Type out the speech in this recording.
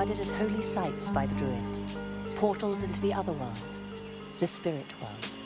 regarded as holy sites by the Druids, portals into the other world, the spirit world.